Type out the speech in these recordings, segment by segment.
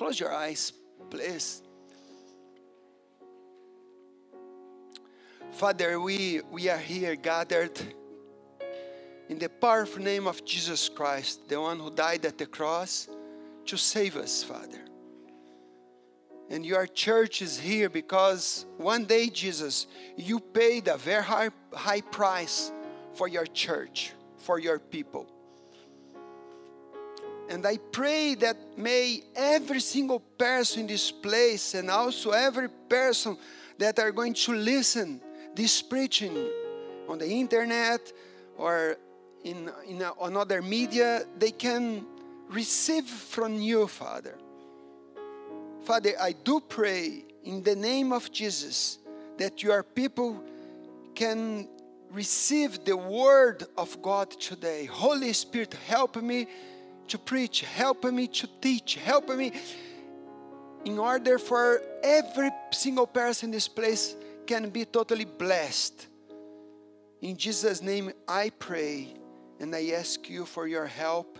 Close your eyes, please. Father, we, we are here gathered in the powerful name of Jesus Christ, the one who died at the cross to save us, Father. And your church is here because one day, Jesus, you paid a very high, high price for your church, for your people. And I pray that may every single person in this place and also every person that are going to listen this preaching on the internet or in, in uh, another media, they can receive from you, Father. Father, I do pray in the name of Jesus that your people can receive the word of God today. Holy Spirit, help me to preach, help me to teach, help me in order for every single person in this place can be totally blessed. In Jesus' name I pray and I ask you for your help.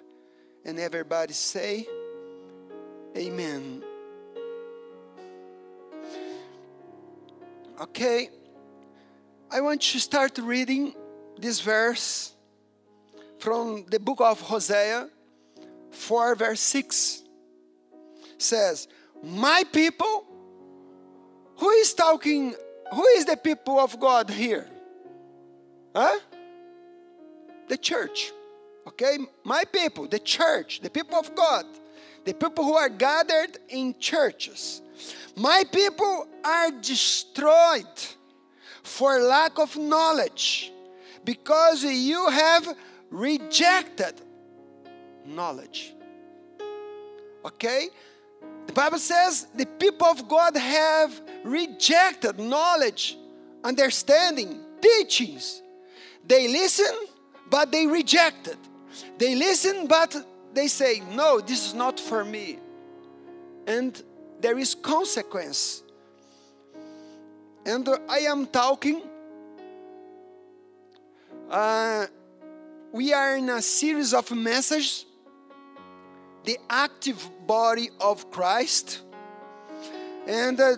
And everybody say, Amen. Okay, I want to start reading this verse from the book of Hosea 4, verse 6. says, My people, who is talking, who is the people of God here? Huh? The church. Okay? My people, the church, the people of God, the people who are gathered in churches my people are destroyed for lack of knowledge because you have rejected knowledge. Okay? The Bible says the people of God have rejected knowledge, understanding, teachings. They listen, but they reject it. They listen, but they say, No, this is not for me. And there is consequence. And I am talking. Uh, we are in a series of messages, the active body of Christ, and uh,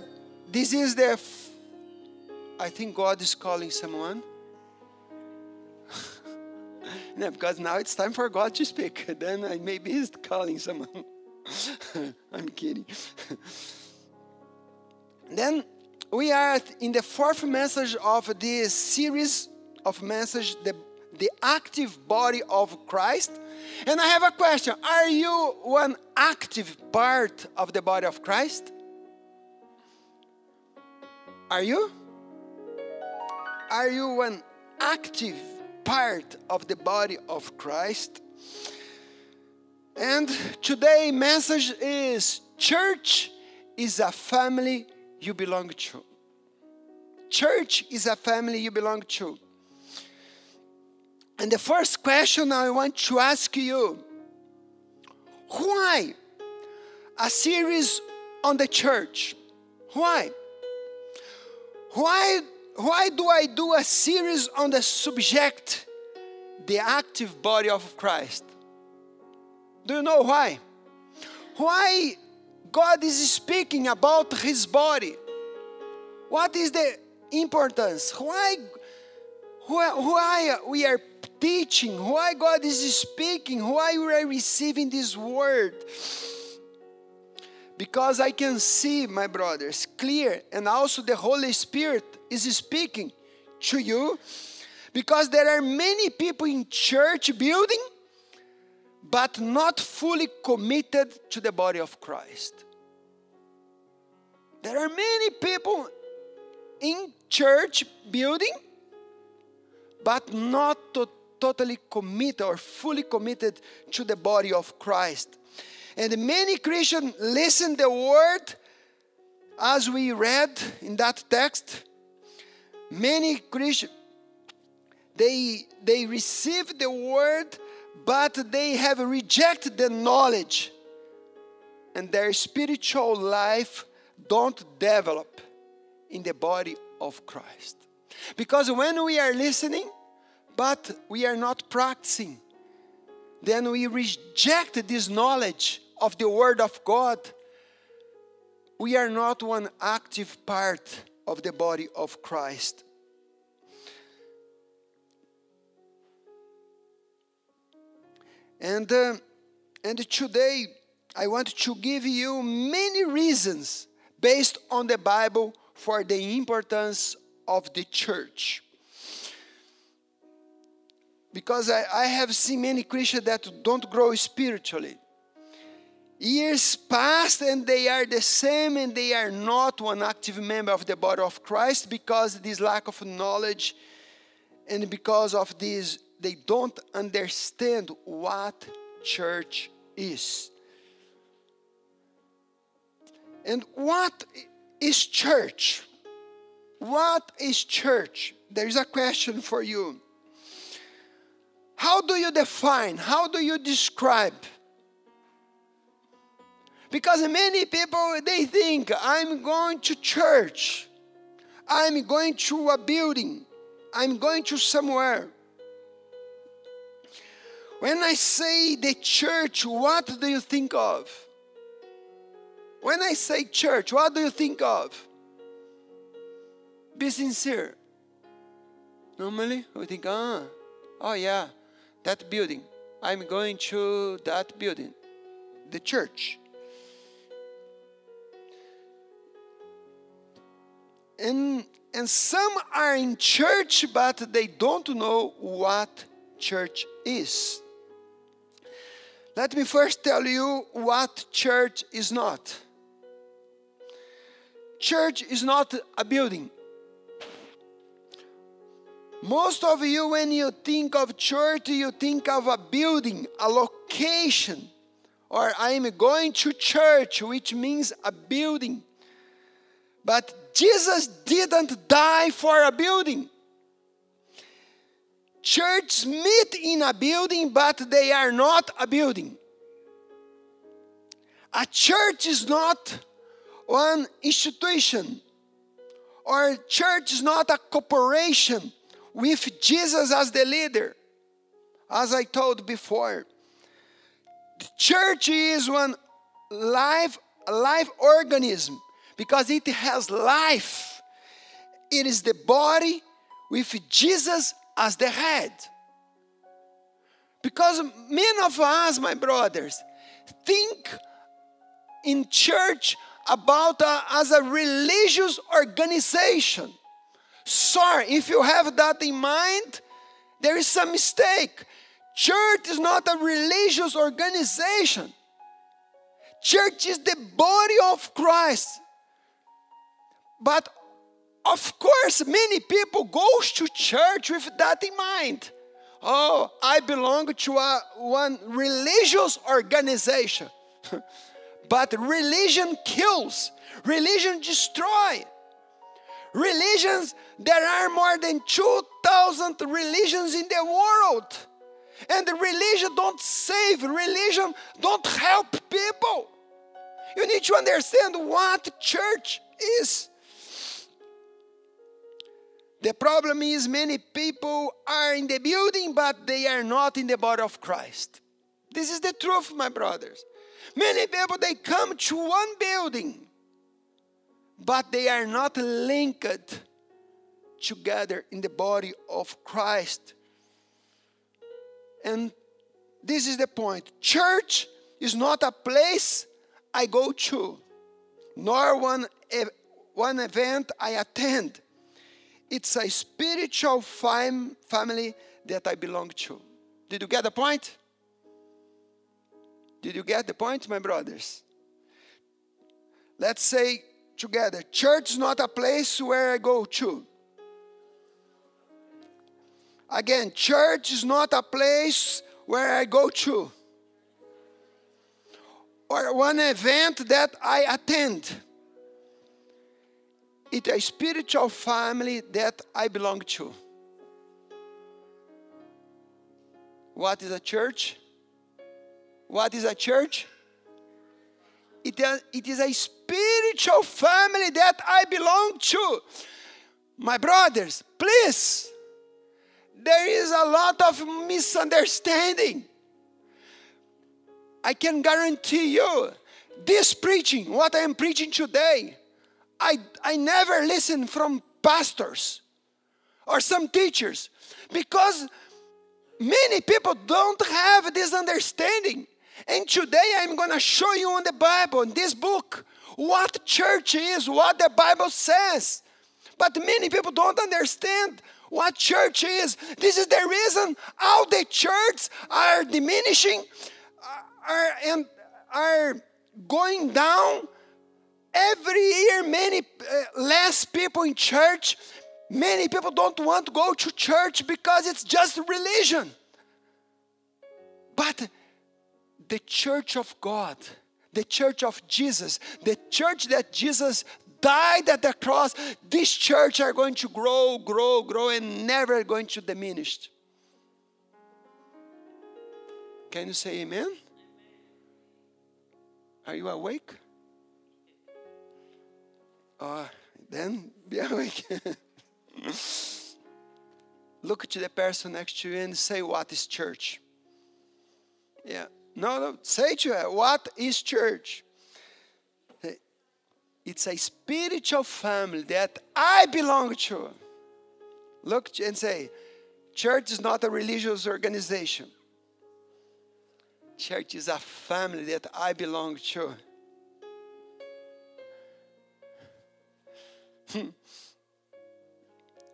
this is the. F- I think God is calling someone. no, because now it's time for God to speak. Then I maybe He's calling someone. I'm kidding. then we are in the fourth message of this series of message, the, the active body of Christ. And I have a question. Are you one active part of the body of Christ? Are you? Are you one active part of the body of Christ? And today message is church is a family you belong to. Church is a family you belong to. And the first question I want to ask you why a series on the church? Why? Why, why do I do a series on the subject, the active body of Christ? Do you know why? Why God is speaking about his body? What is the importance? Why, why we are teaching? Why God is speaking? Why we are receiving this word? Because I can see, my brothers, clear, and also the Holy Spirit is speaking to you. Because there are many people in church building but not fully committed to the body of Christ. There are many people in church building, but not to totally committed or fully committed to the body of Christ. And many Christians listen the word as we read in that text. Many Christians they they receive the word but they have rejected the knowledge and their spiritual life don't develop in the body of Christ. Because when we are listening, but we are not practicing, then we reject this knowledge of the Word of God we are not one active part of the body of Christ. And, uh, and today, I want to give you many reasons based on the Bible for the importance of the church. Because I, I have seen many Christians that don't grow spiritually. Years pass and they are the same and they are not one active member of the body of Christ because this lack of knowledge and because of this they don't understand what church is. And what is church? What is church? There is a question for you. How do you define? How do you describe? Because many people they think I'm going to church. I'm going to a building. I'm going to somewhere. When I say the church, what do you think of? When I say church, what do you think of? Be sincere. Normally, we think, ah, oh yeah, that building. I'm going to that building, the church. And, and some are in church, but they don't know what church is. Let me first tell you what church is not. Church is not a building. Most of you, when you think of church, you think of a building, a location, or I'm going to church, which means a building. But Jesus didn't die for a building. Churches meet in a building, but they are not a building. A church is not one institution, or church is not a corporation with Jesus as the leader. As I told before, the church is one life, life organism because it has life. It is the body with Jesus as the head. Because many of us, my brothers, think in church about a, as a religious organization. Sorry, if you have that in mind, there is some mistake. Church is not a religious organization. Church is the body of Christ. But of course, many people go to church with that in mind. Oh, I belong to a, one religious organization. but religion kills, religion destroys. Religions, there are more than 2,000 religions in the world. And religion don't save, religion don't help people. You need to understand what church is. The problem is many people are in the building, but they are not in the body of Christ. This is the truth, my brothers. Many people they come to one building, but they are not linked together in the body of Christ. And this is the point. Church is not a place I go to, nor one, one event I attend. It's a spiritual fam- family that I belong to. Did you get the point? Did you get the point, my brothers? Let's say together church is not a place where I go to. Again, church is not a place where I go to. Or one event that I attend. It's a spiritual family that I belong to. What is a church? What is a church? It it is a spiritual family that I belong to. My brothers, please, there is a lot of misunderstanding. I can guarantee you this preaching, what I am preaching today, I, I never listen from pastors or some teachers because many people don't have this understanding. And today I'm going to show you in the Bible, in this book, what church is, what the Bible says. But many people don't understand what church is. This is the reason all the churches are diminishing, are, and are going down. Every year, many uh, less people in church. Many people don't want to go to church because it's just religion. But the church of God, the church of Jesus, the church that Jesus died at the cross, this church are going to grow, grow, grow, and never going to diminish. Can you say amen? Are you awake? Uh, then be awake. Look to the person next to you and say, What is church? Yeah. No, no. Say to her, What is church? It's a spiritual family that I belong to. Look and say, Church is not a religious organization. Church is a family that I belong to.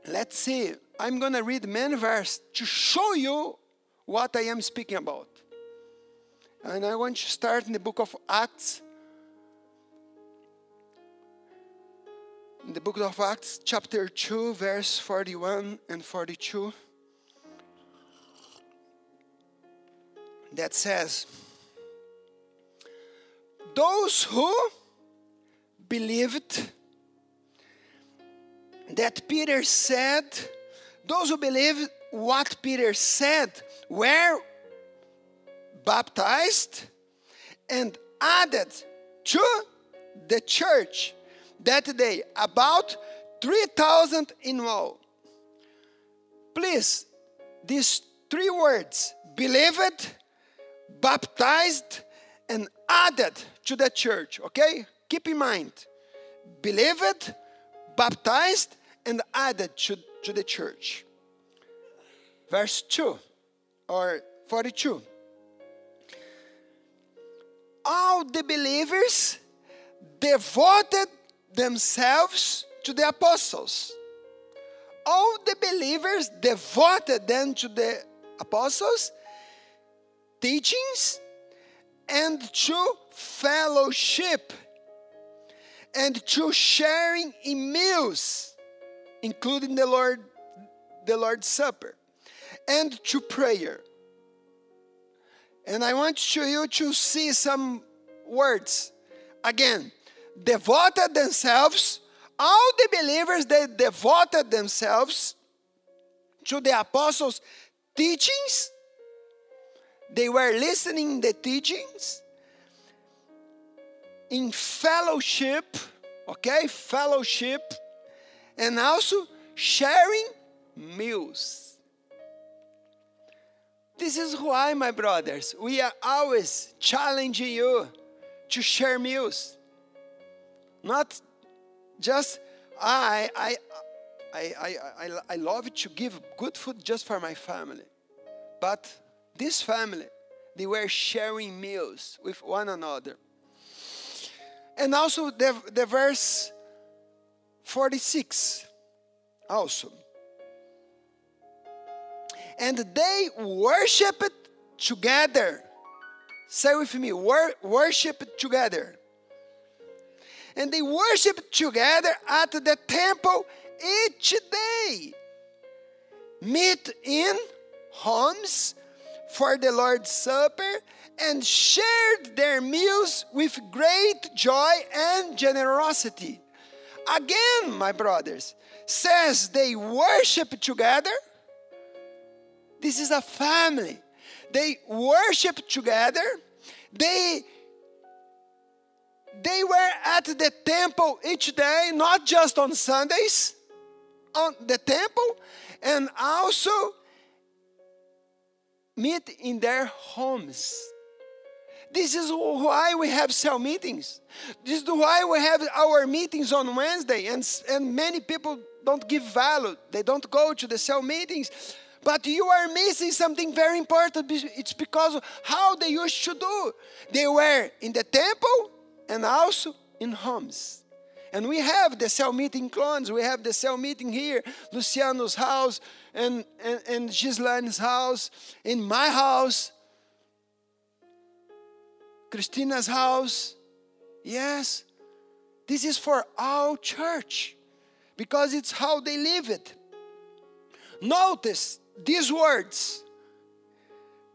Let's see. I'm going to read many verses to show you what I am speaking about. And I want to start in the book of Acts. In the book of Acts, chapter 2, verse 41 and 42. that says, Those who believed that Peter said, those who believed what Peter said were baptized and added to the church that day about 3,000 in all. Please, these three words believed, baptized and added to the church. Okay? Keep in mind. Believed, baptized, and added to, to the church. Verse 2 or 42. All the believers devoted themselves to the apostles. All the believers devoted them to the apostles teachings and to fellowship and to sharing in meals including the lord the lord's supper and to prayer and i want you to see some words again devoted themselves all the believers they devoted themselves to the apostles teachings they were listening the teachings in fellowship, okay? Fellowship and also sharing meals. This is why, my brothers, we are always challenging you to share meals. Not just I I I I I, I love to give good food just for my family. But this family, they were sharing meals with one another. And also the, the verse 46 also. And they worshiped together. Say with me, wor- worship together. And they worshiped together at the temple each day. Meet in homes for the Lord's Supper and shared their meals with great joy and generosity. Again, my brothers, says they worship together. This is a family. They worship together. They they were at the temple each day, not just on Sundays, on the temple, and also meet in their homes. This is why we have cell meetings. This is why we have our meetings on Wednesday, and, and many people don't give value. They don't go to the cell meetings. But you are missing something very important. It's because how they used to do. They were in the temple and also in homes. And we have the cell meeting Clones. We have the cell meeting here, Luciano's house, and, and, and Gislaine's house, in my house, Christina's house. Yes, this is for our church because it's how they live it. Notice these words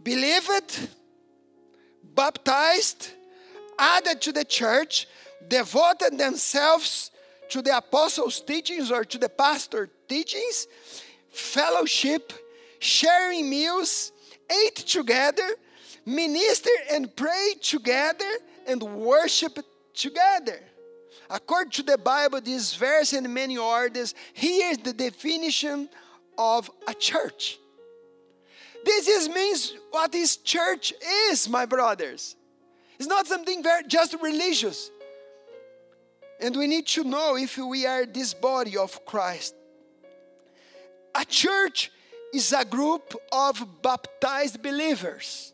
believed, baptized, added to the church, devoted themselves to the apostles' teachings or to the pastor teachings, fellowship, sharing meals, ate together, minister and pray together, and worship together. According to the Bible, this verse and many others, here's the definition of a church. This is means what this church is, my brothers. It's not something very just religious. And we need to know if we are this body of Christ. A church is a group of baptized believers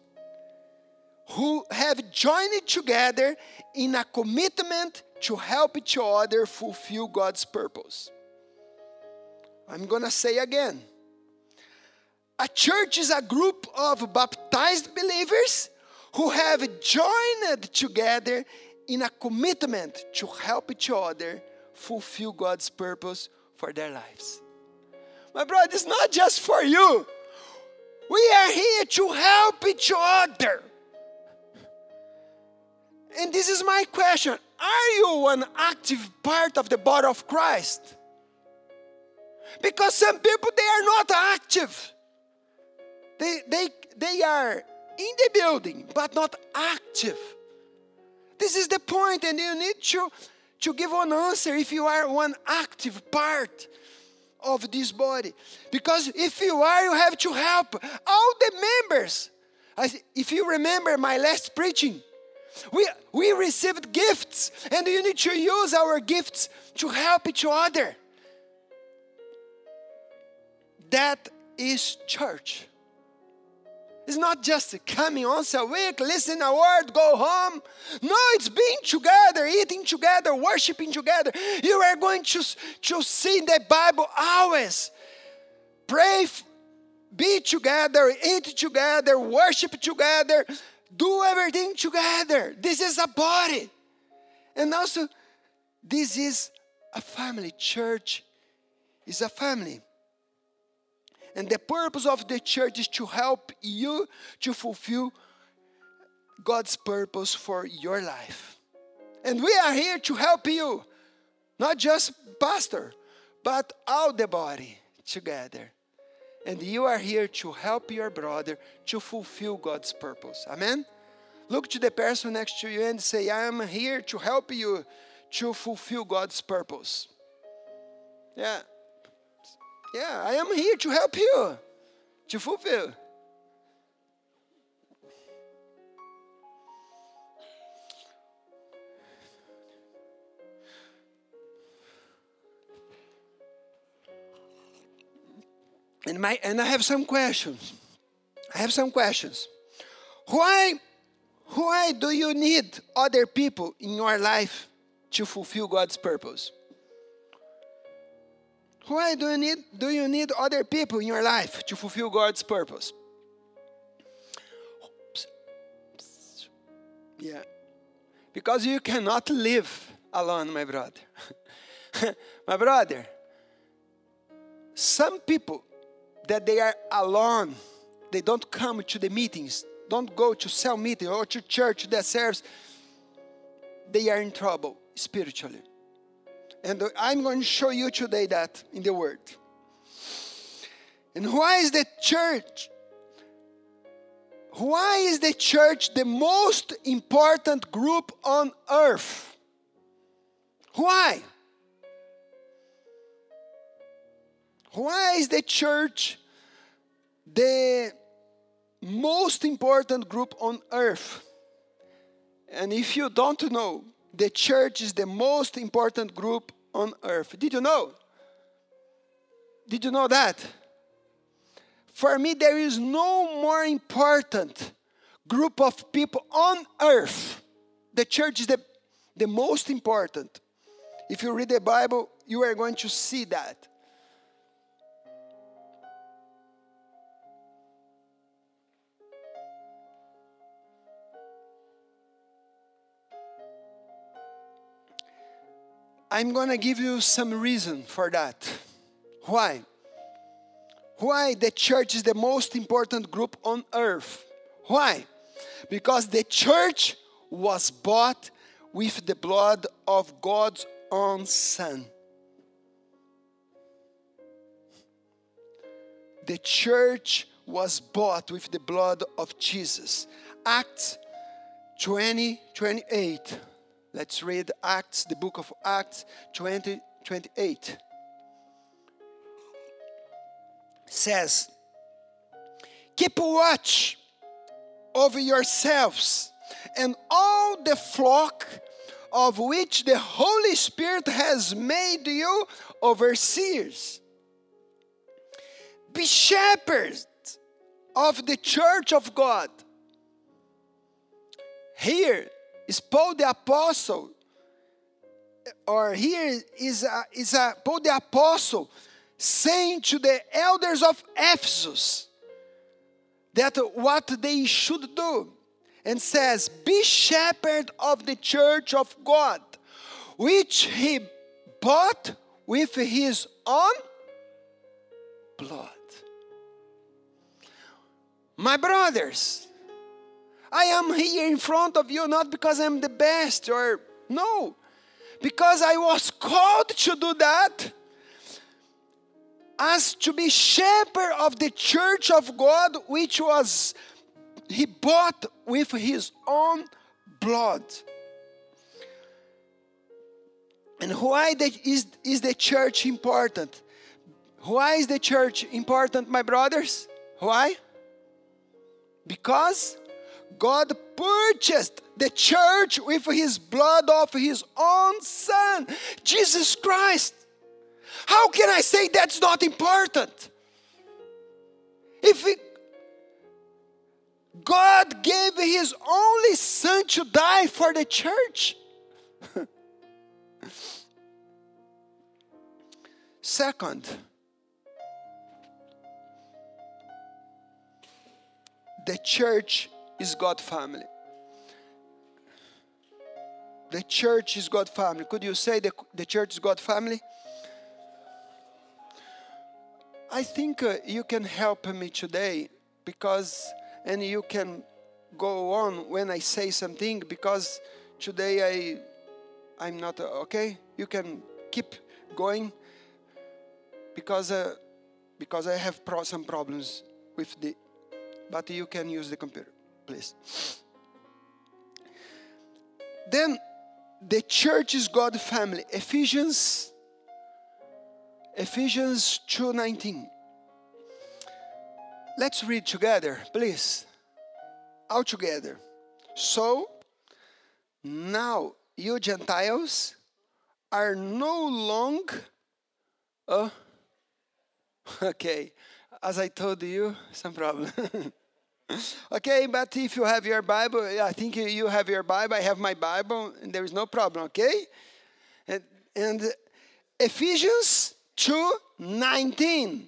who have joined together in a commitment to help each other fulfill God's purpose. I'm going to say again. A church is a group of baptized believers who have joined together in a commitment to help each other fulfill God's purpose for their lives. My brother, it's not just for you. We are here to help each other. And this is my question Are you an active part of the body of Christ? Because some people they are not active. They, they, they are in the building but not active. This is the point, and you need to, to give an answer if you are one active part of this body. Because if you are, you have to help all the members. If you remember my last preaching, we, we received gifts, and you need to use our gifts to help each other. That is church. It's not just coming once a week, listen a word, go home. No, it's being together, eating together, worshiping together. You are going to, to see the Bible always. Pray, be together, eat together, worship together, do everything together. This is a body. And also, this is a family. Church is a family. And the purpose of the church is to help you to fulfill God's purpose for your life. And we are here to help you, not just pastor, but all the body together. And you are here to help your brother to fulfill God's purpose. Amen? Look to the person next to you and say, I am here to help you to fulfill God's purpose. Yeah. Yeah, I am here to help you to fulfill. And, my, and I have some questions. I have some questions. Why, why do you need other people in your life to fulfill God's purpose? Why do you need do you need other people in your life to fulfill God's purpose? Yeah. Because you cannot live alone, my brother. my brother, some people that they are alone, they don't come to the meetings, don't go to cell meeting or to church that serves, they are in trouble spiritually. And I'm going to show you today that in the Word. And why is the church? Why is the church the most important group on earth? Why? Why is the church the most important group on earth? And if you don't know, the church is the most important group on earth. Did you know? Did you know that? For me, there is no more important group of people on earth. The church is the, the most important. If you read the Bible, you are going to see that. I'm going to give you some reason for that. Why? Why the church is the most important group on earth? Why? Because the church was bought with the blood of God's own Son. The church was bought with the blood of Jesus. Acts 20 28. Let's read Acts, the book of Acts 20 28. Says, Keep watch over yourselves and all the flock of which the Holy Spirit has made you overseers. Be shepherds of the church of God. Here is Paul the Apostle, or here is, a, is a, Paul the Apostle saying to the elders of Ephesus that what they should do and says, Be shepherd of the church of God, which he bought with his own blood. My brothers, I am here in front of you not because I'm the best or no, because I was called to do that as to be shepherd of the church of God, which was he bought with his own blood. And why the, is, is the church important? Why is the church important, my brothers? Why? Because God purchased the church with his blood of his own son, Jesus Christ. How can I say that's not important? If it, God gave his only son to die for the church. Second, the church is God family. The church is God family. Could you say the, the church is God family? I think uh, you can help me today because, and you can go on when I say something because today I, I'm not uh, okay. You can keep going because, uh, because I have pro- some problems with the, but you can use the computer please. Then the church is God family. Ephesians Ephesians 2:19. Let's read together, please. All together. So now you Gentiles are no longer uh, okay. As I told you, some problem. okay, but if you have your Bible, I think you have your Bible, I have my Bible, and there is no problem, okay? And, and Ephesians 2 19.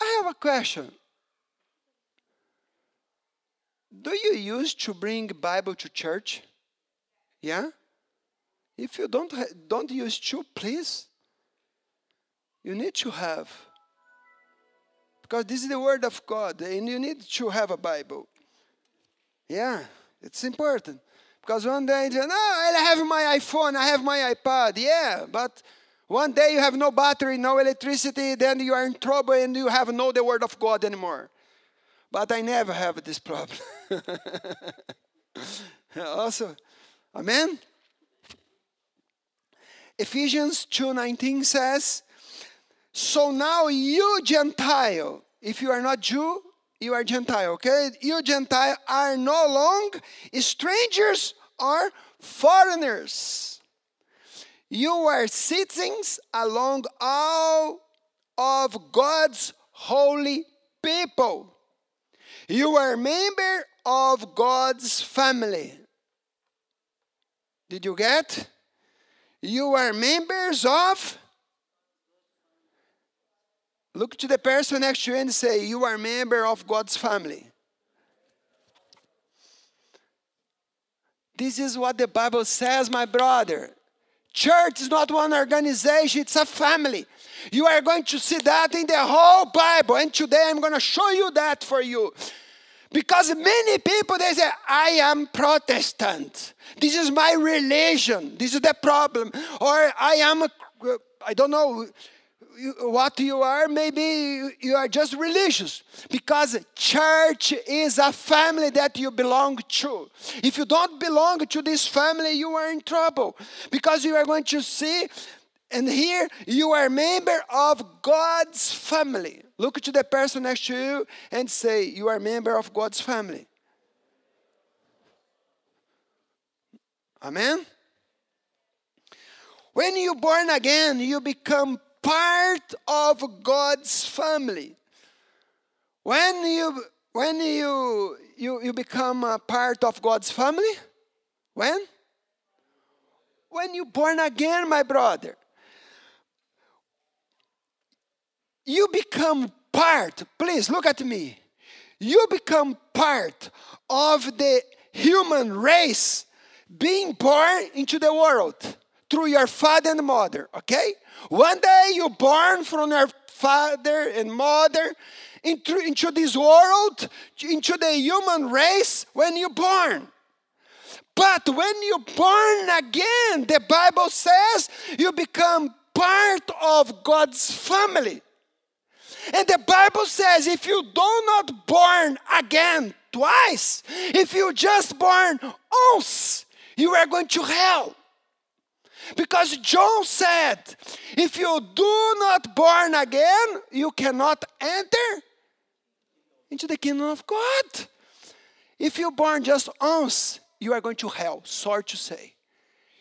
I have a question. Do you used to bring Bible to church? Yeah? If you don't don't use to, please. You need to have. Because this is the Word of God, and you need to have a Bible. Yeah, it's important. Because one day no, I have my iPhone, I have my iPad. Yeah, but one day you have no battery, no electricity, then you are in trouble and you have no the Word of God anymore. But I never have this problem. also, Amen. Ephesians 2:19 says, so now you Gentile, if you are not Jew, you are Gentile, okay? You Gentile are no longer strangers or foreigners. You are citizens along all of God's holy people. You are member of God's family. Did you get? You are members of Look to the person next to you and say, You are a member of God's family. This is what the Bible says, my brother. Church is not one organization, it's a family. You are going to see that in the whole Bible. And today I'm going to show you that for you. Because many people they say, I am Protestant. This is my religion. This is the problem. Or I am, I don't know what you are, maybe you are just religious. Because church is a family that you belong to. If you don't belong to this family, you are in trouble. Because you are going to see and here you are a member of God's family. Look to the person next to you and say, You are a member of God's family. Amen? When you're born again, you become part of God's family. When you when you you, you become a part of God's family? When? When you born again, my brother. You become part, please look at me. You become part of the human race being born into the world through your father and mother, okay? One day you're born from your father and mother into, into this world, into the human race when you're born. But when you're born again, the Bible says you become part of God's family. And the Bible says if you do not born again twice, if you just born once, you are going to hell. Because John said, if you do not born again, you cannot enter into the kingdom of God. If you born just once, you are going to hell, sorry to say.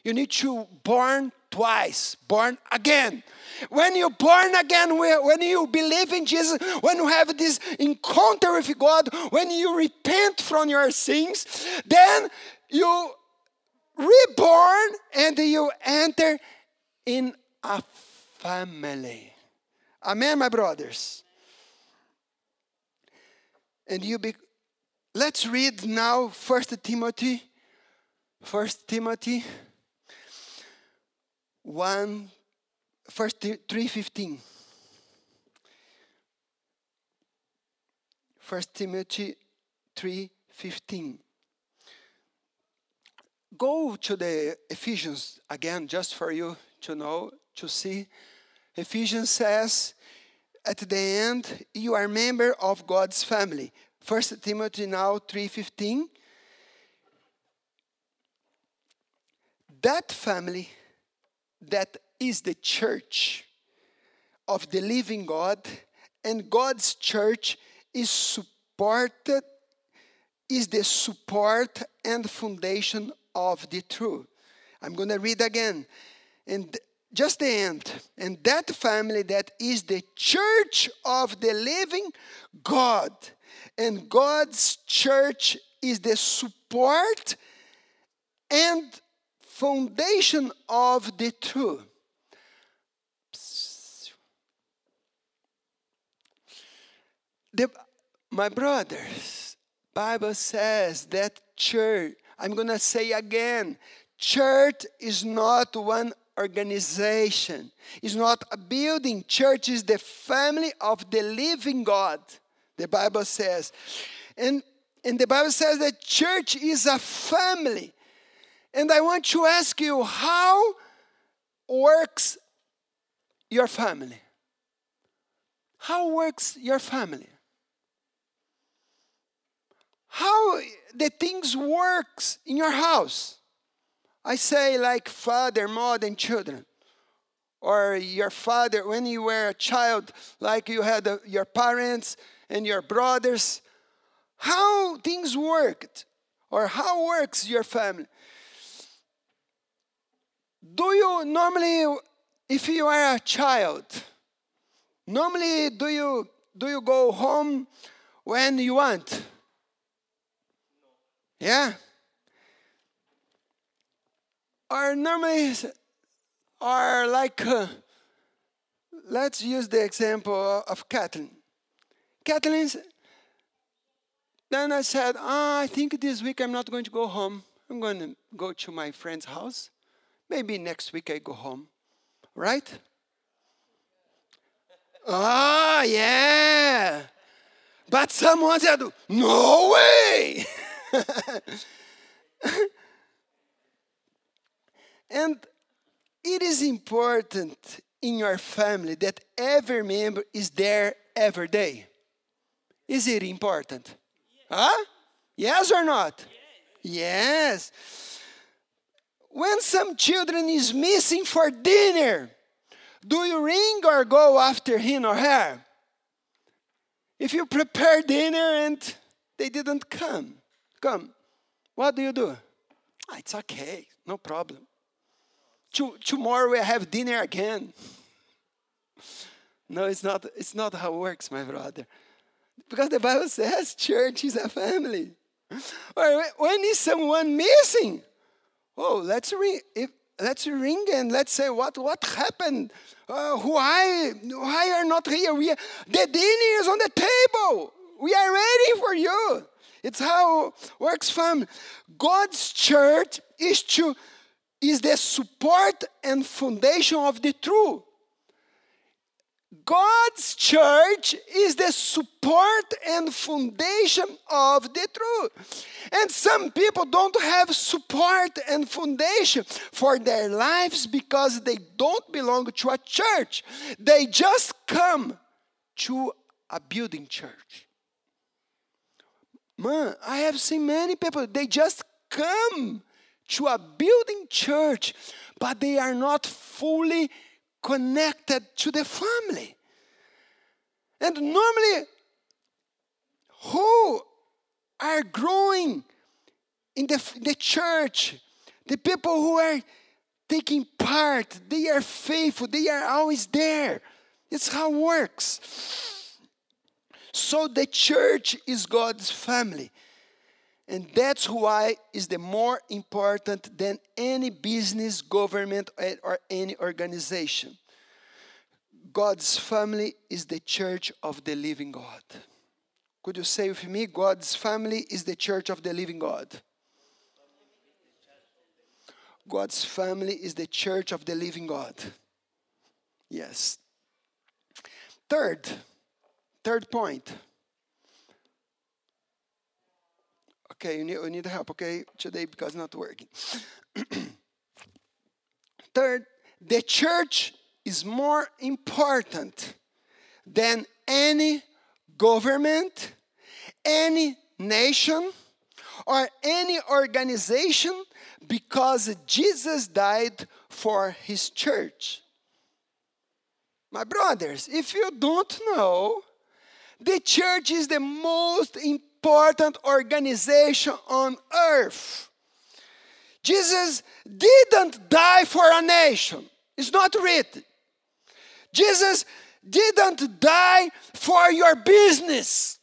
You need to born twice, born again. When you're born again, when you believe in Jesus, when you have this encounter with God, when you repent from your sins, then you reborn and you enter in a family. Amen, my brothers. And you be let's read now First Timothy, First Timothy 1 first 315. First Timothy 3:15 go to the Ephesians again, just for you to know, to see. Ephesians says, at the end, you are member of God's family. First Timothy now 3:15. That family that is the church of the living God, and God's church is supported, is the support and foundation of the truth. I'm going to read again. And just the end. And that family that is the church of the living God. And God's church is the support and foundation of the truth. The, my brothers, Bible says that church I'm going to say again church is not one organization, it's not a building. Church is the family of the living God, the Bible says. And, and the Bible says that church is a family. And I want to ask you how works your family? How works your family? How the things works in your house. I say like father mother, and children. Or your father, when you were a child, like you had uh, your parents and your brothers. how things worked or how works your family. Do you normally, if you are a child, normally do you do you go home when you want? Yeah. Or normally, are like, uh, let's use the example of Kathleen. Kathleen, then I said, oh, I think this week I'm not going to go home. I'm going to go to my friend's house. Maybe next week I go home. Right? Ah, oh, yeah. But someone said, no way. and it is important in your family that every member is there every day. Is it important? Huh? Yes or not? Yes. When some children is missing for dinner, do you ring or go after him or her? If you prepare dinner and they didn't come, come, what do you do? Ah, it's okay, no problem. tomorrow we have dinner again. No, it's not, it's not how it works, my brother. Because the Bible says church is a family. Or when is someone missing? Oh, let's ring. If, let's ring and let's say what what happened. Uh, why why are not here? We are, the dinner is on the table. We are ready for you. It's how works family. God's church is to is the support and foundation of the truth. God's church is the support and foundation of the truth. And some people don't have support and foundation for their lives because they don't belong to a church. They just come to a building church. Man, I have seen many people, they just come to a building church, but they are not fully connected to the family. And normally, who are growing in the, the church, the people who are taking part, they are faithful, they are always there. It's how it works. So the church is God's family. And that's why is the more important than any business, government, or any organization. God's family is the church of the living God. Could you say with me, God's family is the church of the living God? God's family is the church of the living God. Yes. Third, third point. Okay, you need, you need help, okay, today because not working. Third, the church is more important than any government, any nation, or any organization because Jesus died for his church. My brothers, if you don't know, the church is the most important organization on earth. Jesus didn't die for a nation. It's not written. Jesus didn't die for your business.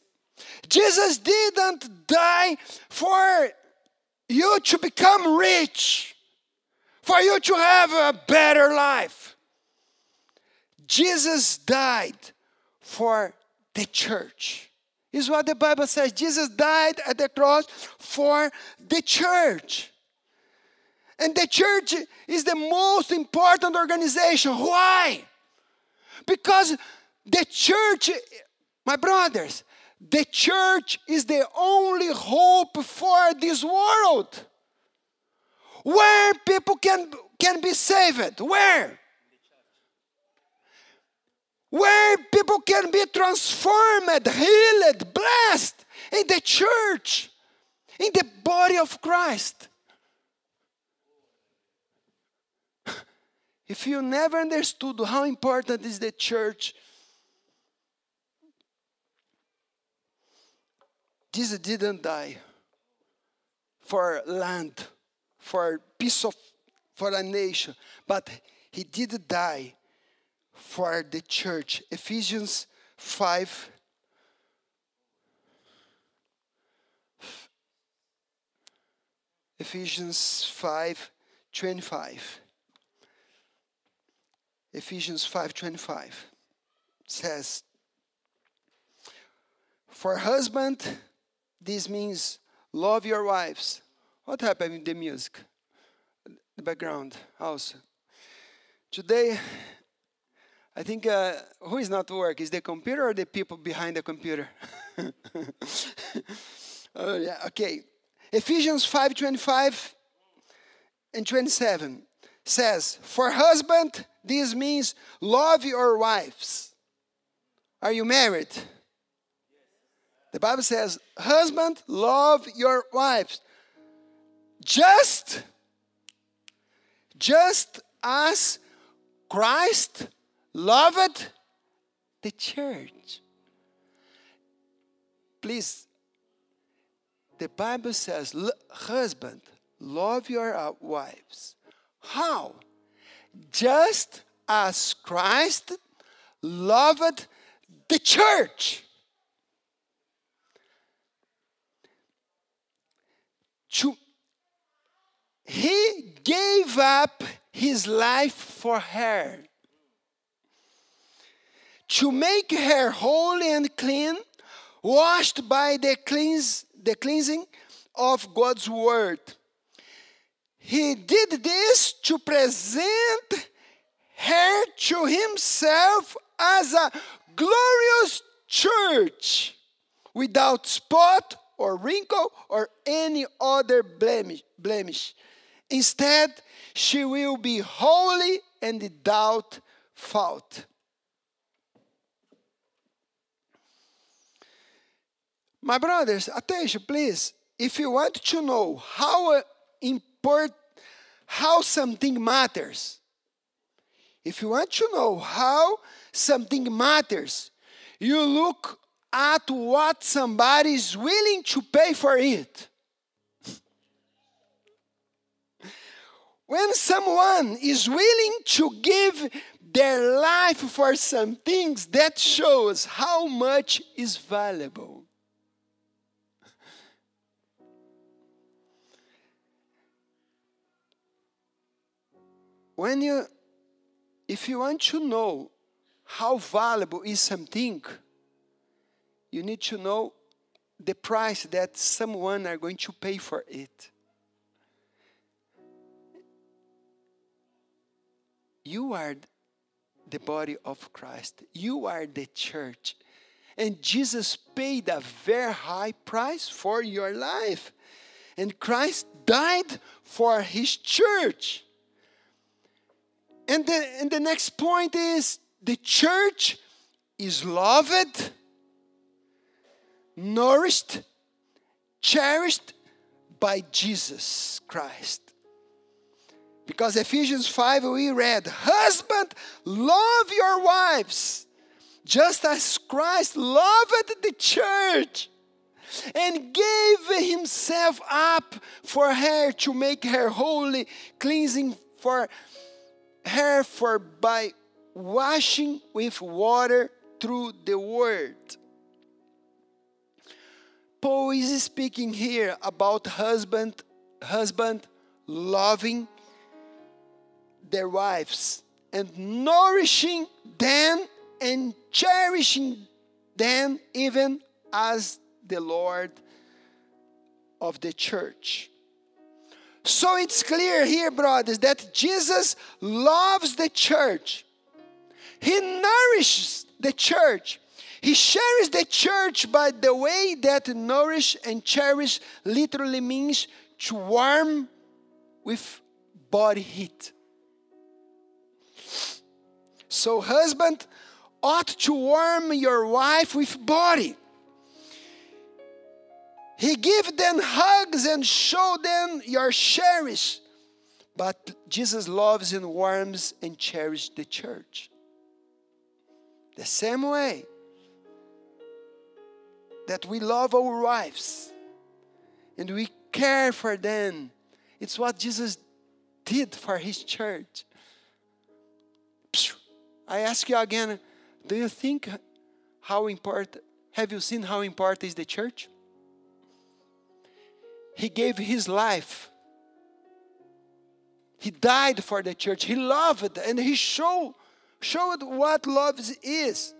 Jesus didn't die for you to become rich, for you to have a better life. Jesus died for the church is what the Bible says. Jesus died at the cross for the church. And the church is the most important organization. Why? Because the church, my brothers, the church is the only hope for this world. Where people can, can be saved. Where? Where people can be transformed, healed, blessed in the church, in the body of Christ. If you never understood how important is the church, Jesus didn't die for land, for piece of, for a nation, but he did die for the church. Ephesians 5 Ephesians 5 25. Ephesians 5:25 says For husband this means love your wives. What happened with the music? The background also. Today I think uh, who is not work is the computer or the people behind the computer? oh yeah, okay. Ephesians 5:25 and 27 says, "For husband, this means love your wives." Are you married? The Bible says, "Husband, love your wives." Just just as Christ loved the church. Please the Bible says, husband, love your uh, wives. How? Just as Christ loved the church. To, he gave up his life for her to make her holy and clean, washed by the cleanse, the cleansing of God's word. He did this to present her to himself as a glorious church without spot or wrinkle or any other blemish. Instead, she will be holy and without fault. My brothers, attention, please. If you want to know how uh, important, how something matters, if you want to know how something matters, you look at what somebody is willing to pay for it. when someone is willing to give their life for some things, that shows how much is valuable. When you if you want to know how valuable is something you need to know the price that someone are going to pay for it. You are the body of Christ. You are the church. And Jesus paid a very high price for your life. And Christ died for his church and the, and the next point is the church is loved, nourished, cherished by Jesus Christ. Because Ephesians 5 we read, Husband, love your wives, just as Christ loved the church and gave himself up for her to make her holy, cleansing for her for by washing with water through the word. Paul is speaking here about husband, husband loving their wives and nourishing them and cherishing them even as the Lord of the church. So it's clear here, brothers, that Jesus loves the church. He nourishes the church. He cherishes the church by the way that nourish and cherish literally means to warm with body heat. So, husband ought to warm your wife with body. He give them hugs and show them your cherish. But Jesus loves and warms and cherishes the church. The same way. that we love our wives and we care for them. It's what Jesus did for his church. I ask you again do you think how important, have you seen how important is the church? He gave his life. He died for the church. He loved and he showed, showed what love is.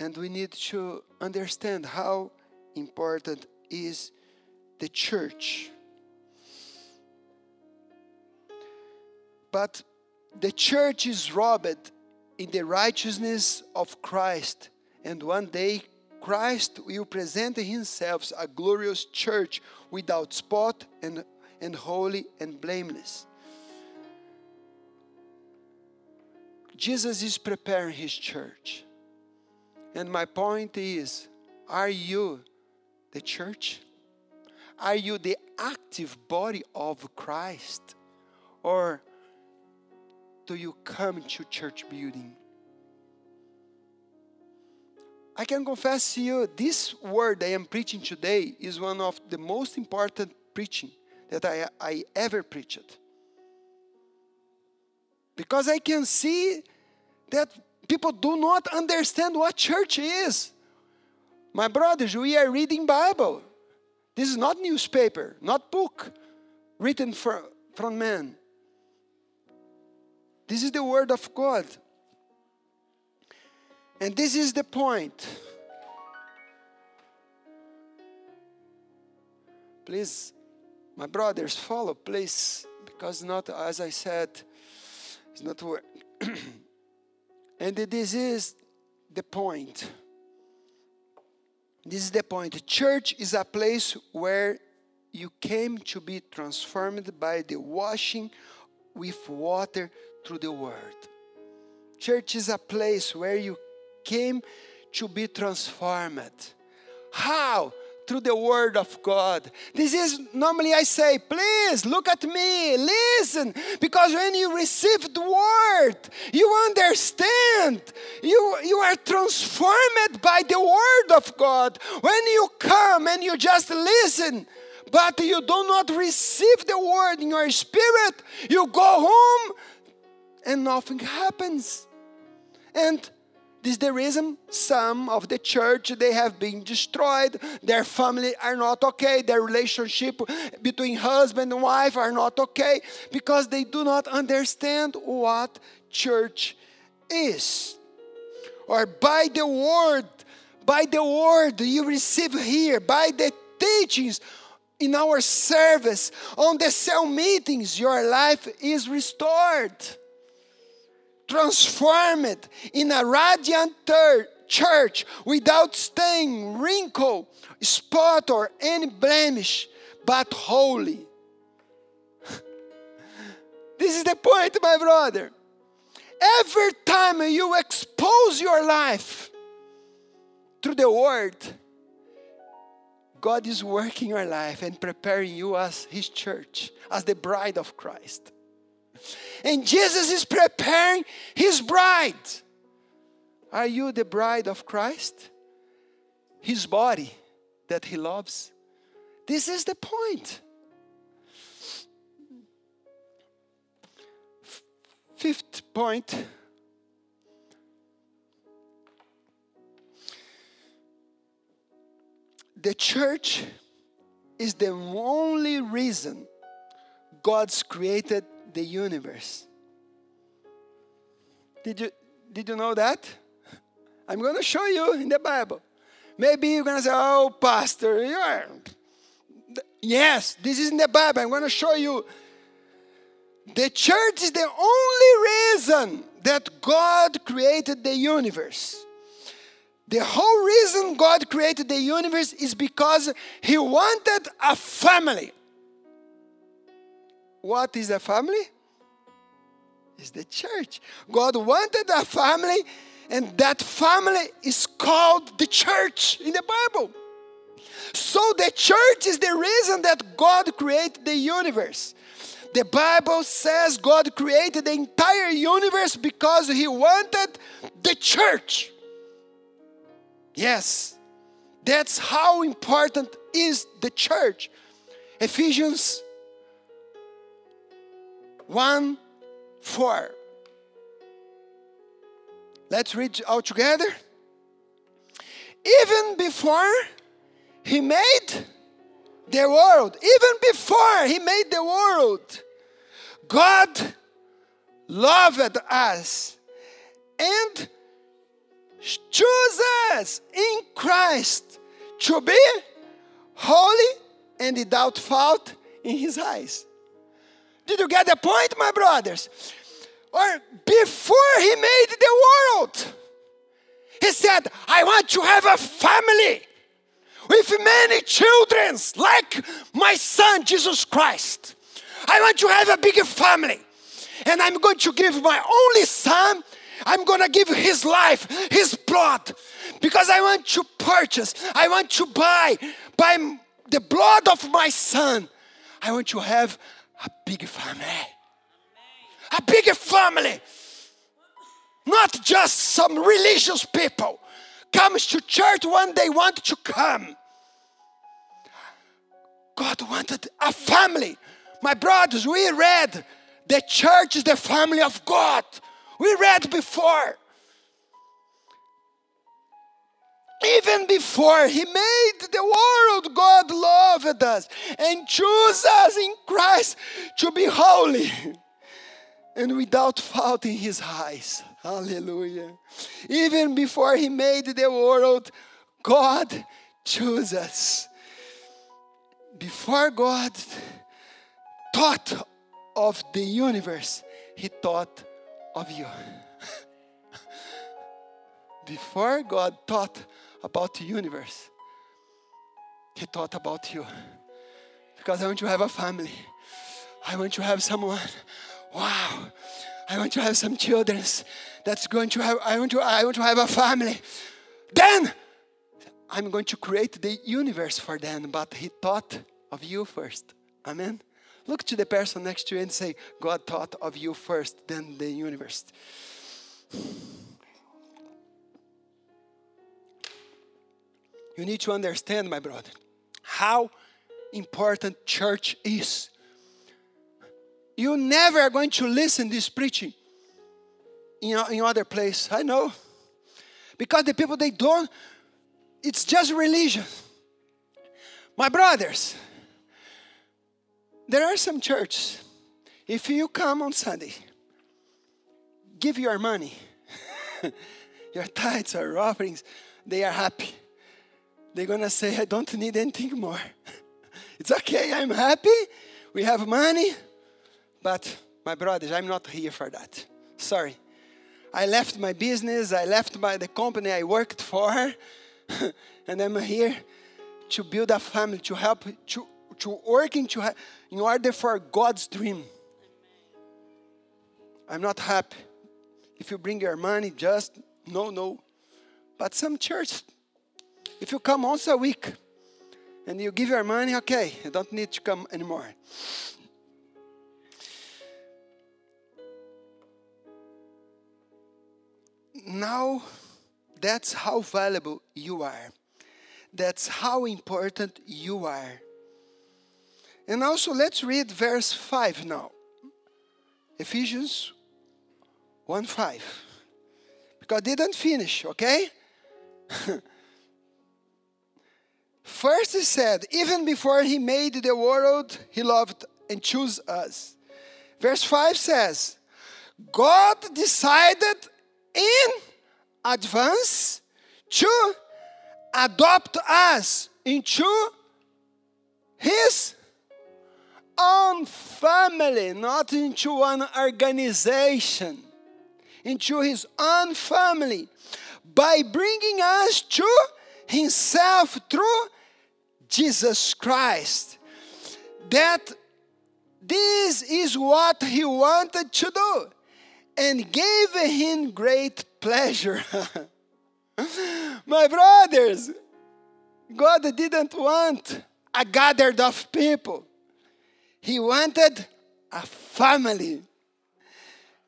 And we need to understand how important is the church. But the church is robbed in the righteousness of Christ, and one day Christ will present himself a glorious church without spot and, and holy and blameless. Jesus is preparing his church. And my point is are you the church? Are you the active body of Christ? Or do you come to church building? I can confess to you, this word I am preaching today is one of the most important preaching that I, I ever preached. Because I can see that people do not understand what church is. My brothers, we are reading Bible. This is not newspaper, not book written for, from man. This is the Word of God. And this is the point. Please, my brothers, follow, please, because not, as I said, it's not word. and this is the point. This is the point. Church is a place where you came to be transformed by the washing with water through the Word. Church is a place where you came to be transformed. How? Through the Word of God. This is normally I say, please look at me, listen, because when you receive the Word, you understand. You, you are transformed by the Word of God. When you come and you just listen, but you do not receive the Word in your spirit, you go home and nothing happens. And this is the reason some of the church they have been destroyed. Their family are not okay. Their relationship between husband and wife are not okay because they do not understand what church is. Or by the word by the word you receive here by the teachings in our service on the cell meetings your life is restored transformed in a radiant church without stain, wrinkle, spot, or any blemish, but holy. this is the point, my brother. Every time you expose your life through the Word, God is working your life and preparing you as His church, as the bride of Christ. And Jesus is preparing his bride. Are you the bride of Christ? His body that he loves? This is the point. Fifth point. The church is the only reason God's created the universe. Did you, did you know that? I'm going to show you in the Bible. Maybe you're going to say, oh, Pastor, you are. Yes, this is in the Bible. I'm going to show you. The church is the only reason that God created the universe. The whole reason God created the universe is because He wanted a family. What is a family? Is the church. God wanted a family, and that family is called the church in the Bible. So the church is the reason that God created the universe. The Bible says God created the entire universe because He wanted the church. Yes, that's how important is the church. Ephesians 1 4. Let's read all together. Even before He made the world, even before He made the world, God loved us and chose us in Christ to be holy and without fault in His eyes. Did you get the point, my brothers? Or before He made the world, He said, I want to have a family with many children, like my son Jesus Christ. I want to have a big family. And I'm going to give my only son, I'm going to give his life, his blood, because I want to purchase, I want to buy by the blood of my son. I want to have a big family. A big family. Not just some religious people comes to church when they want to come. God wanted a family. My brothers, we read the church is the family of God. We read before. Even before He made the world, God loved us and chose us in Christ to be holy and without fault in His eyes. Hallelujah. Even before He made the world, God chose us. Before God thought of the universe, He thought of you. Before God thought about the universe, He thought about you. Because I want to have a family. I want to have someone. Wow. I want to have some children that's going to have I want to I want to have a family. Then I'm going to create the universe for them, but he thought of you first. Amen. Look to the person next to you and say, God thought of you first, then the universe. You need to understand, my brother, how important church is. You never are going to listen this preaching in, in other place. I know. Because the people they don't, it's just religion. My brothers, there are some churches. If you come on Sunday, give your money, your tithes or offerings, they are happy. They're gonna say, I don't need anything more. it's okay, I'm happy. We have money. But my brothers, I'm not here for that. Sorry. I left my business, I left my, the company I worked for, and I'm here to build a family, to help, to, to working to ha- in order for God's dream. I'm not happy. If you bring your money, just no, no. But some church, if you come once a week and you give your money, okay, you don't need to come anymore. now that's how valuable you are. That's how important you are. And also, let's read verse 5 now. Ephesians 1 5. Because I didn't finish, okay? First, he said, even before he made the world, he loved and chose us. Verse 5 says, God decided in advance to adopt us into his own family, not into an organization, into his own family, by bringing us to himself through Jesus Christ. That this is what he wanted to do and gave him great pleasure. My brothers, God didn't want a gathered of people. He wanted a family.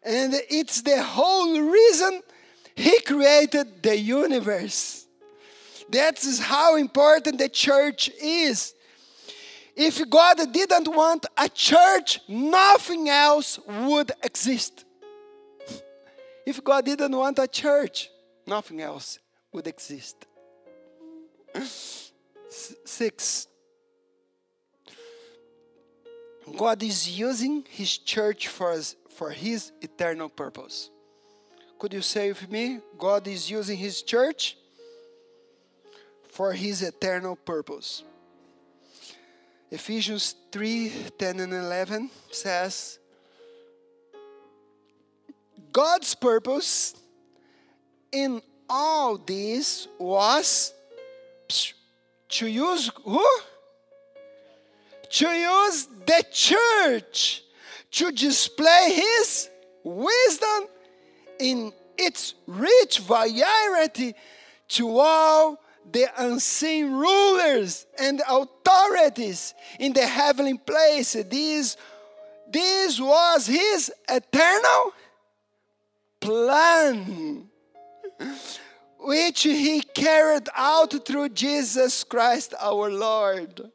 And it's the whole reason He created the universe. That is how important the church is. If God didn't want a church, nothing else would exist. If God didn't want a church, nothing else would exist. Six. God is using His church for, for His eternal purpose. Could you say with me? God is using His church for His eternal purpose. Ephesians 3 10 and 11 says, God's purpose in all this was to use who? To use the church to display his wisdom in its rich variety to all the unseen rulers and authorities in the heavenly place. This, this was his eternal plan, which he carried out through Jesus Christ our Lord.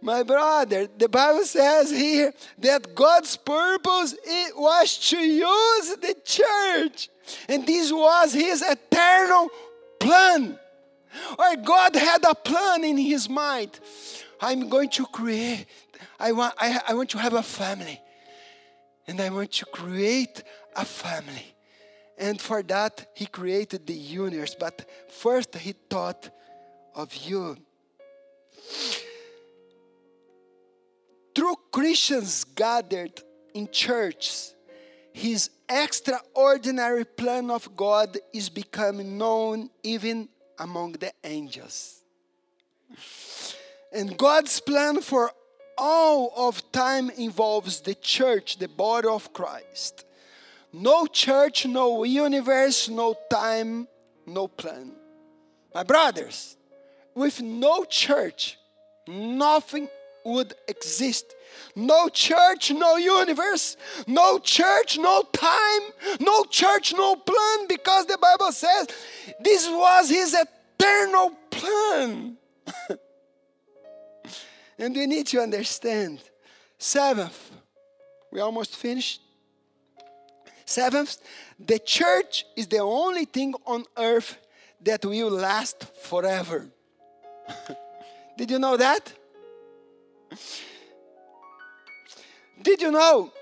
My brother, the Bible says here that God's purpose it was to use the church, and this was his eternal plan. Or God had a plan in his mind. I'm going to create, I want, I, I want to have a family. And I want to create a family. And for that, he created the universe. But first, he thought of you. Through Christians gathered in churches, his extraordinary plan of God is becoming known even among the angels. And God's plan for all of time involves the church, the body of Christ. No church, no universe, no time, no plan. My brothers, with no church, nothing would exist. No church, no universe, no church, no time, no church, no plan, because the Bible says this was his eternal plan. and we need to understand. Seventh, we almost finished. Seventh, the church is the only thing on earth that will last forever. Did you know that? Did you know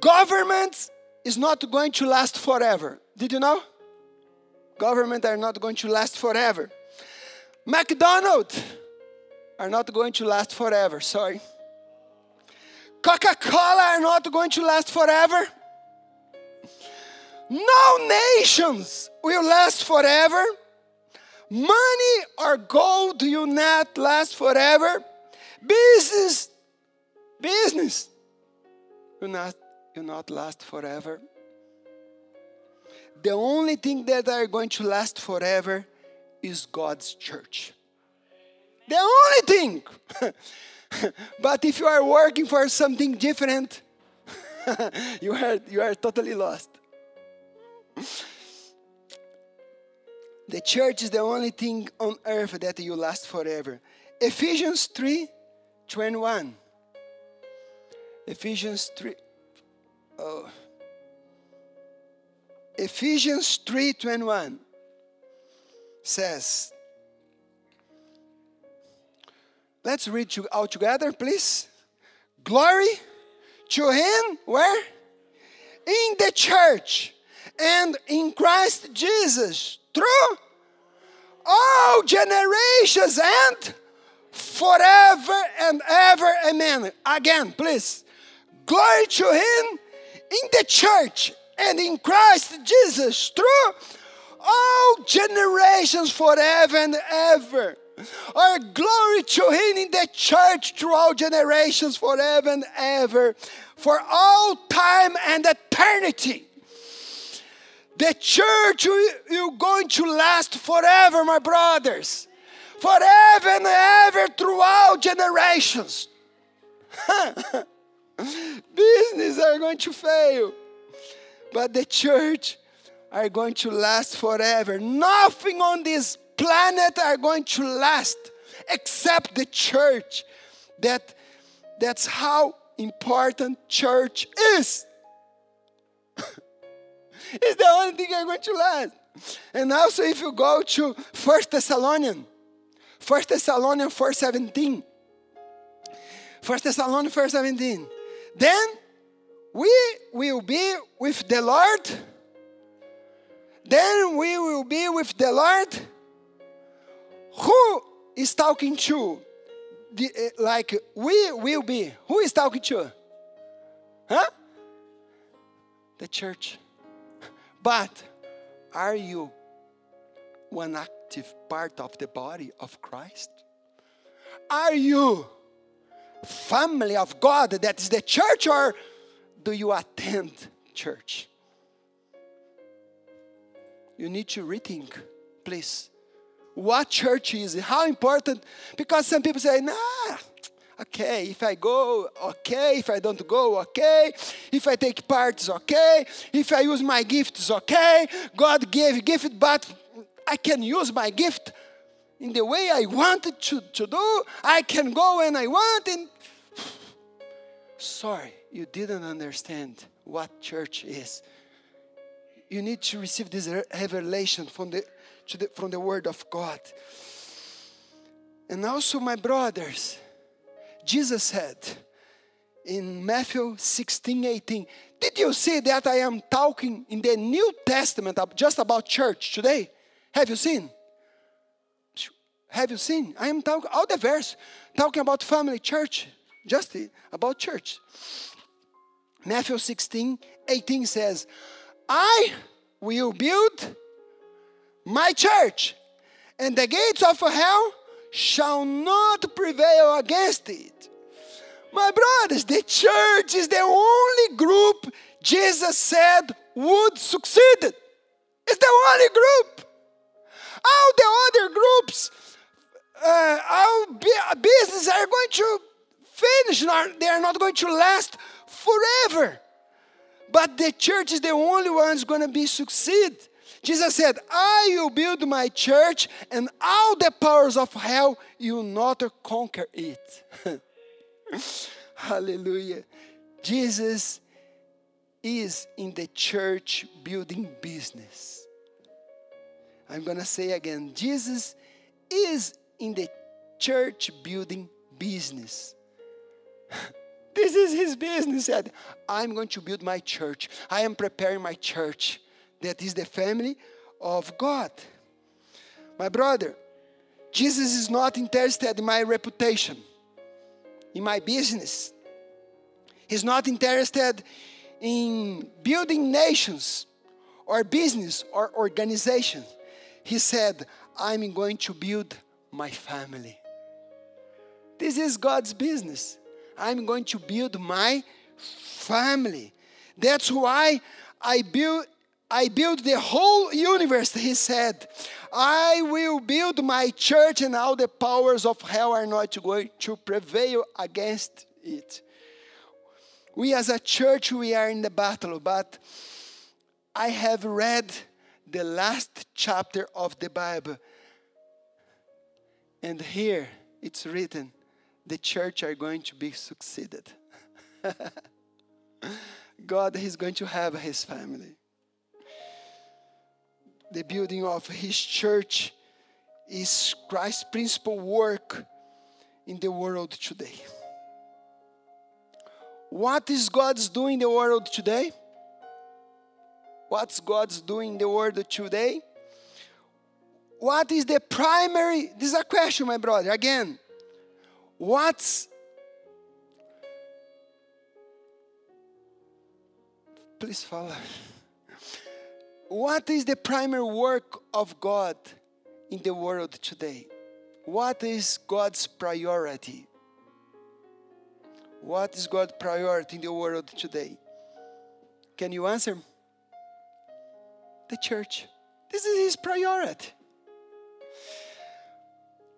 government is not going to last forever? Did you know? Government are not going to last forever. McDonald's are not going to last forever. Sorry. Coca-Cola are not going to last forever. No nations will last forever. Money or gold will not last forever. Business, business will not, will not last forever. The only thing that are going to last forever is God's church. The only thing. but if you are working for something different, you are you are totally lost. The church is the only thing on earth that will last forever. Ephesians 3 21. Ephesians 3. Oh. Ephesians 3 21 says, Let's read all together, please. Glory to Him, where? In the church and in Christ Jesus through all generations and forever and ever. Amen. Again, please. Glory to Him in the church and in Christ Jesus through all generations forever and ever. Our glory to Him in the church through all generations forever and ever, for all time and eternity. The church you're going to last forever, my brothers. Forever and ever throughout generations. Business are going to fail. But the church are going to last forever. Nothing on this planet are going to last except the church. That that's how important church is. it's the only thing I'm going to last. And also if you go to First Thessalonians, First Thessalonians 4:17. First Thessalonians 4:17. Then we will be with the Lord. Then we will be with the Lord. Who is talking to? The, uh, like we will be. Who is talking to? Huh? The church. But are you one active part of the body of Christ? Are you family of God that is the church or do you attend church? You need to rethink, please. What church is it? How important? Because some people say, nah, okay, if I go, okay, if I don't go, okay, if I take part, it's okay, if I use my gifts, okay. God gave gift, but I can use my gift in the way I wanted to, to do. I can go when I want. And sorry, you didn't understand what church is. You need to receive this revelation from the, the from the Word of God. And also, my brothers, Jesus said in Matthew 16 18, Did you see that I am talking in the New Testament just about church today? Have you seen? Have you seen? I am talking all the verse talking about family church, just about church. Matthew 16 18 says, I will build my church, and the gates of hell shall not prevail against it. My brothers, the church is the only group Jesus said would succeed. It's the only group. All the other groups, uh, our business are going to finish. They are not going to last forever. But the church is the only one who's going to be succeed. Jesus said, I will build my church, and all the powers of hell will not conquer it. Hallelujah. Jesus is in the church building business. I'm going to say again Jesus is in the church building business. this is his business. Said, I'm going to build my church. I am preparing my church. That is the family of God. My brother, Jesus is not interested in my reputation, in my business. He's not interested in building nations or business or organization. He said, I'm going to build my family. This is God's business. I'm going to build my family. That's why I build I build the whole universe, he said. I will build my church, and all the powers of hell are not going to prevail against it. We as a church, we are in the battle, but I have read the last chapter of the Bible. And here it's written the church are going to be succeeded. God is going to have his family. The building of his church is Christ's principal work in the world today. What is God's doing in the world today? What's God's doing in the world today? What is the primary? This is a question, my brother. Again, What's please follow. What is the primary work of God in the world today? What is God's priority? What is God's priority in the world today? Can you answer? The church. This is His priority.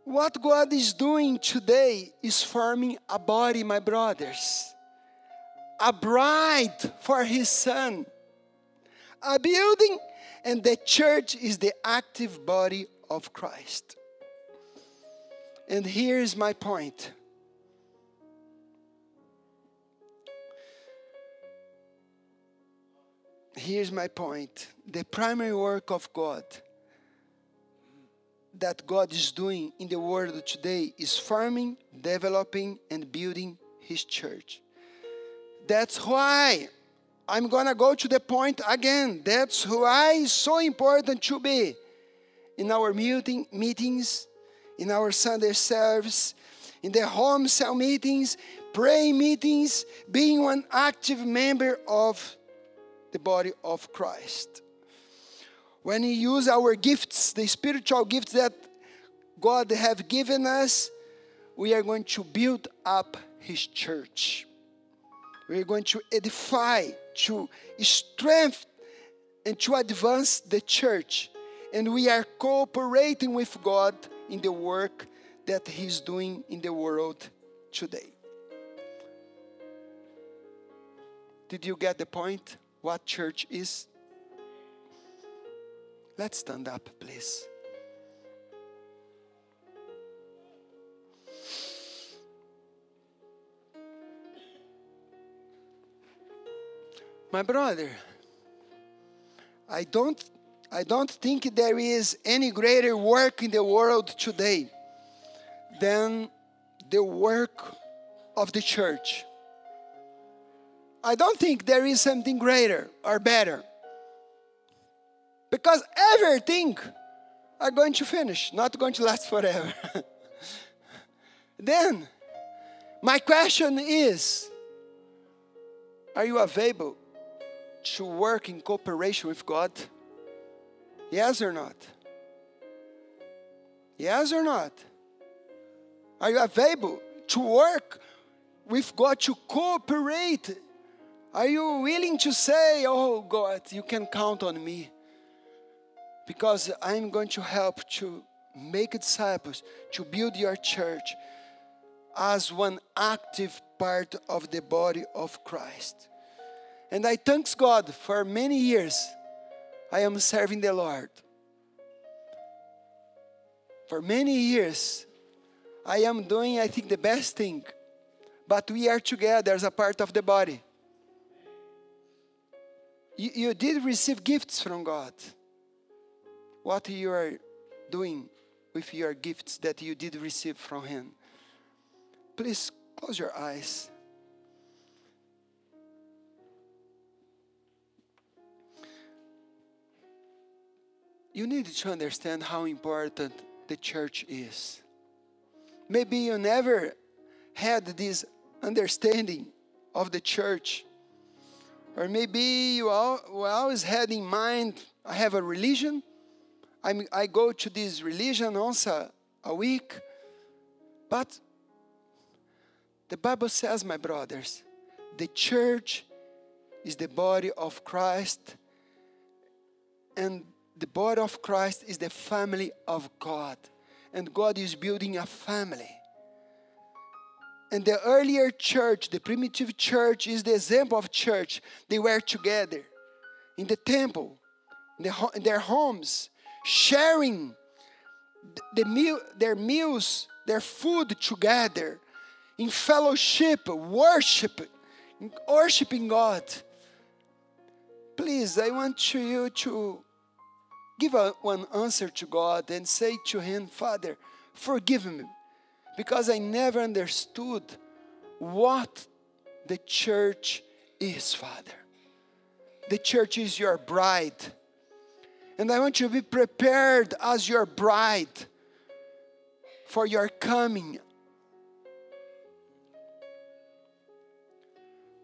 What God is doing today is forming a body, my brothers. a bride for his son, a building, and the church is the active body of Christ. And here's my point. Here's my point. The primary work of God that God is doing in the world today is farming, developing, and building His church. That's why I'm gonna go to the point again. That's why it's so important to be in our meeting, meetings, in our Sunday service, in the home cell meetings, pray meetings, being one active member of the body of Christ when we use our gifts, the spiritual gifts that God have given us, we are going to build up his church. We are going to edify, to strengthen, and to advance the church. And we are cooperating with God in the work that He's doing in the world today. Did you get the point? What church is? Let's stand up, please. My brother, I don't I don't think there is any greater work in the world today than the work of the church. I don't think there is something greater or better because everything are going to finish, not going to last forever. then, my question is Are you available to work in cooperation with God? Yes or not? Yes or not? Are you available to work with God to cooperate? Are you willing to say, Oh God, you can count on me? because I'm going to help to make disciples, to build your church as one active part of the body of Christ. And I thanks God for many years I am serving the Lord. For many years I am doing, I think, the best thing. But we are together as a part of the body. You, you did receive gifts from God what you are doing with your gifts that you did receive from Him. Please close your eyes. You need to understand how important the church is. Maybe you never had this understanding of the church. Or maybe you always had in mind, I have a religion, I'm, I go to this religion once a, a week, but the Bible says, my brothers, the church is the body of Christ, and the body of Christ is the family of God, and God is building a family. And the earlier church, the primitive church, is the example of church. They were together in the temple, in, the, in their homes, sharing the meal, their meals, their food together, in fellowship, worship, worshiping God. Please, I want you to give a, one answer to God and say to Him, Father, forgive me, because I never understood what the church is, Father. The church is your bride. And I want you to be prepared as your bride for your coming.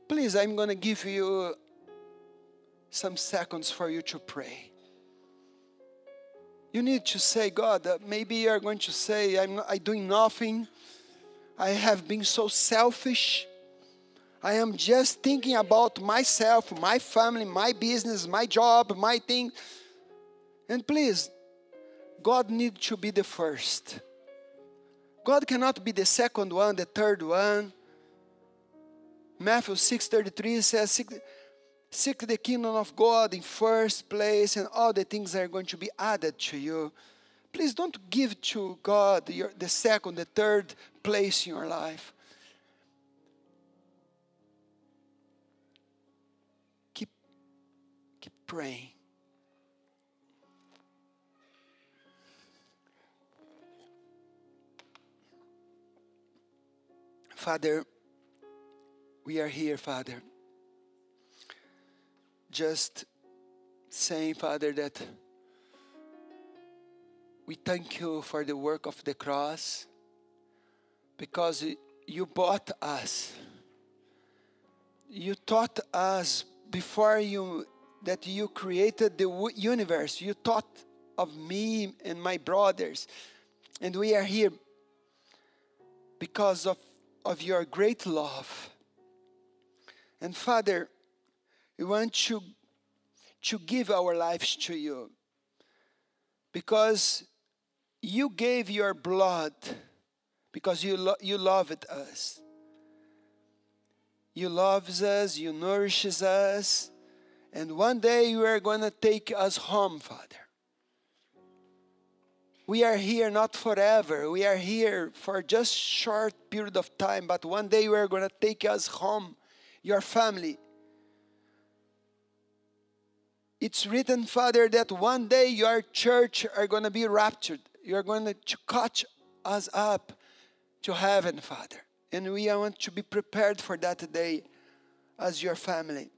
Please, I'm going to give you some seconds for you to pray. You need to say, God, uh, maybe you're going to say, I'm, I'm doing nothing. I have been so selfish. I am just thinking about myself, my family, my business, my job, my thing. And please, God needs to be the first. God cannot be the second one, the third one. Matthew 6:33 says, seek the kingdom of God in first place, and all the things are going to be added to you. Please don't give to God your, the second, the third place in your life. Keep, keep praying. Father, we are here, Father. Just saying, Father, that we thank you for the work of the cross because you bought us. You taught us before you that you created the universe. You taught of me and my brothers. And we are here because of of your great love. And Father, we want to, to give our lives to you because you gave your blood because you, lo- you loved us. You loves us, you nourishes us, and one day you are going to take us home, Father. We are here not forever. We are here for just short period of time, but one day you are going to take us home, your family. It's written, Father, that one day your church are going to be raptured. You're going to catch us up to heaven, Father. And we want to be prepared for that day as your family.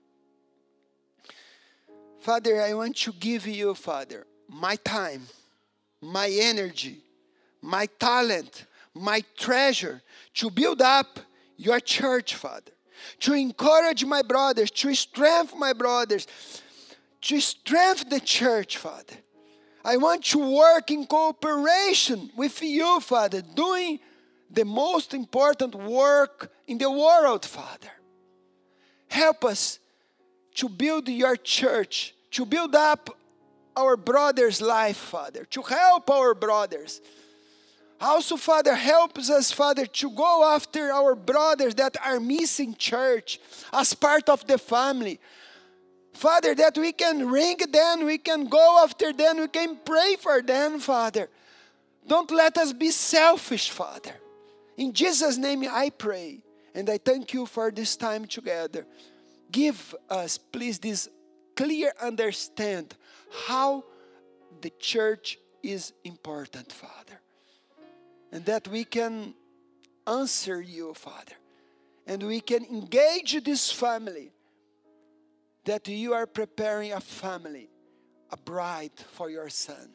Father, I want to give you, Father, my time my energy, my talent, my treasure to build up your church, Father. To encourage my brothers, to strengthen my brothers, to strengthen the church, Father. I want to work in cooperation with you, Father, doing the most important work in the world, Father. Help us to build your church, to build up our brother's life, Father, to help our brothers. Also, Father, helps us, Father, to go after our brothers that are missing church as part of the family. Father, that we can ring them, we can go after them, we can pray for them, Father. Don't let us be selfish, Father. In Jesus' name I pray, and I thank you for this time together. Give us, please, this clear understand how the church is important, Father. And that we can answer you, Father. And we can engage this family. That you are preparing a family, a bride for your son.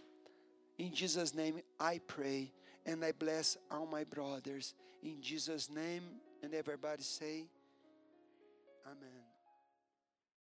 In Jesus' name I pray and I bless all my brothers. In Jesus' name, and everybody say, Amen.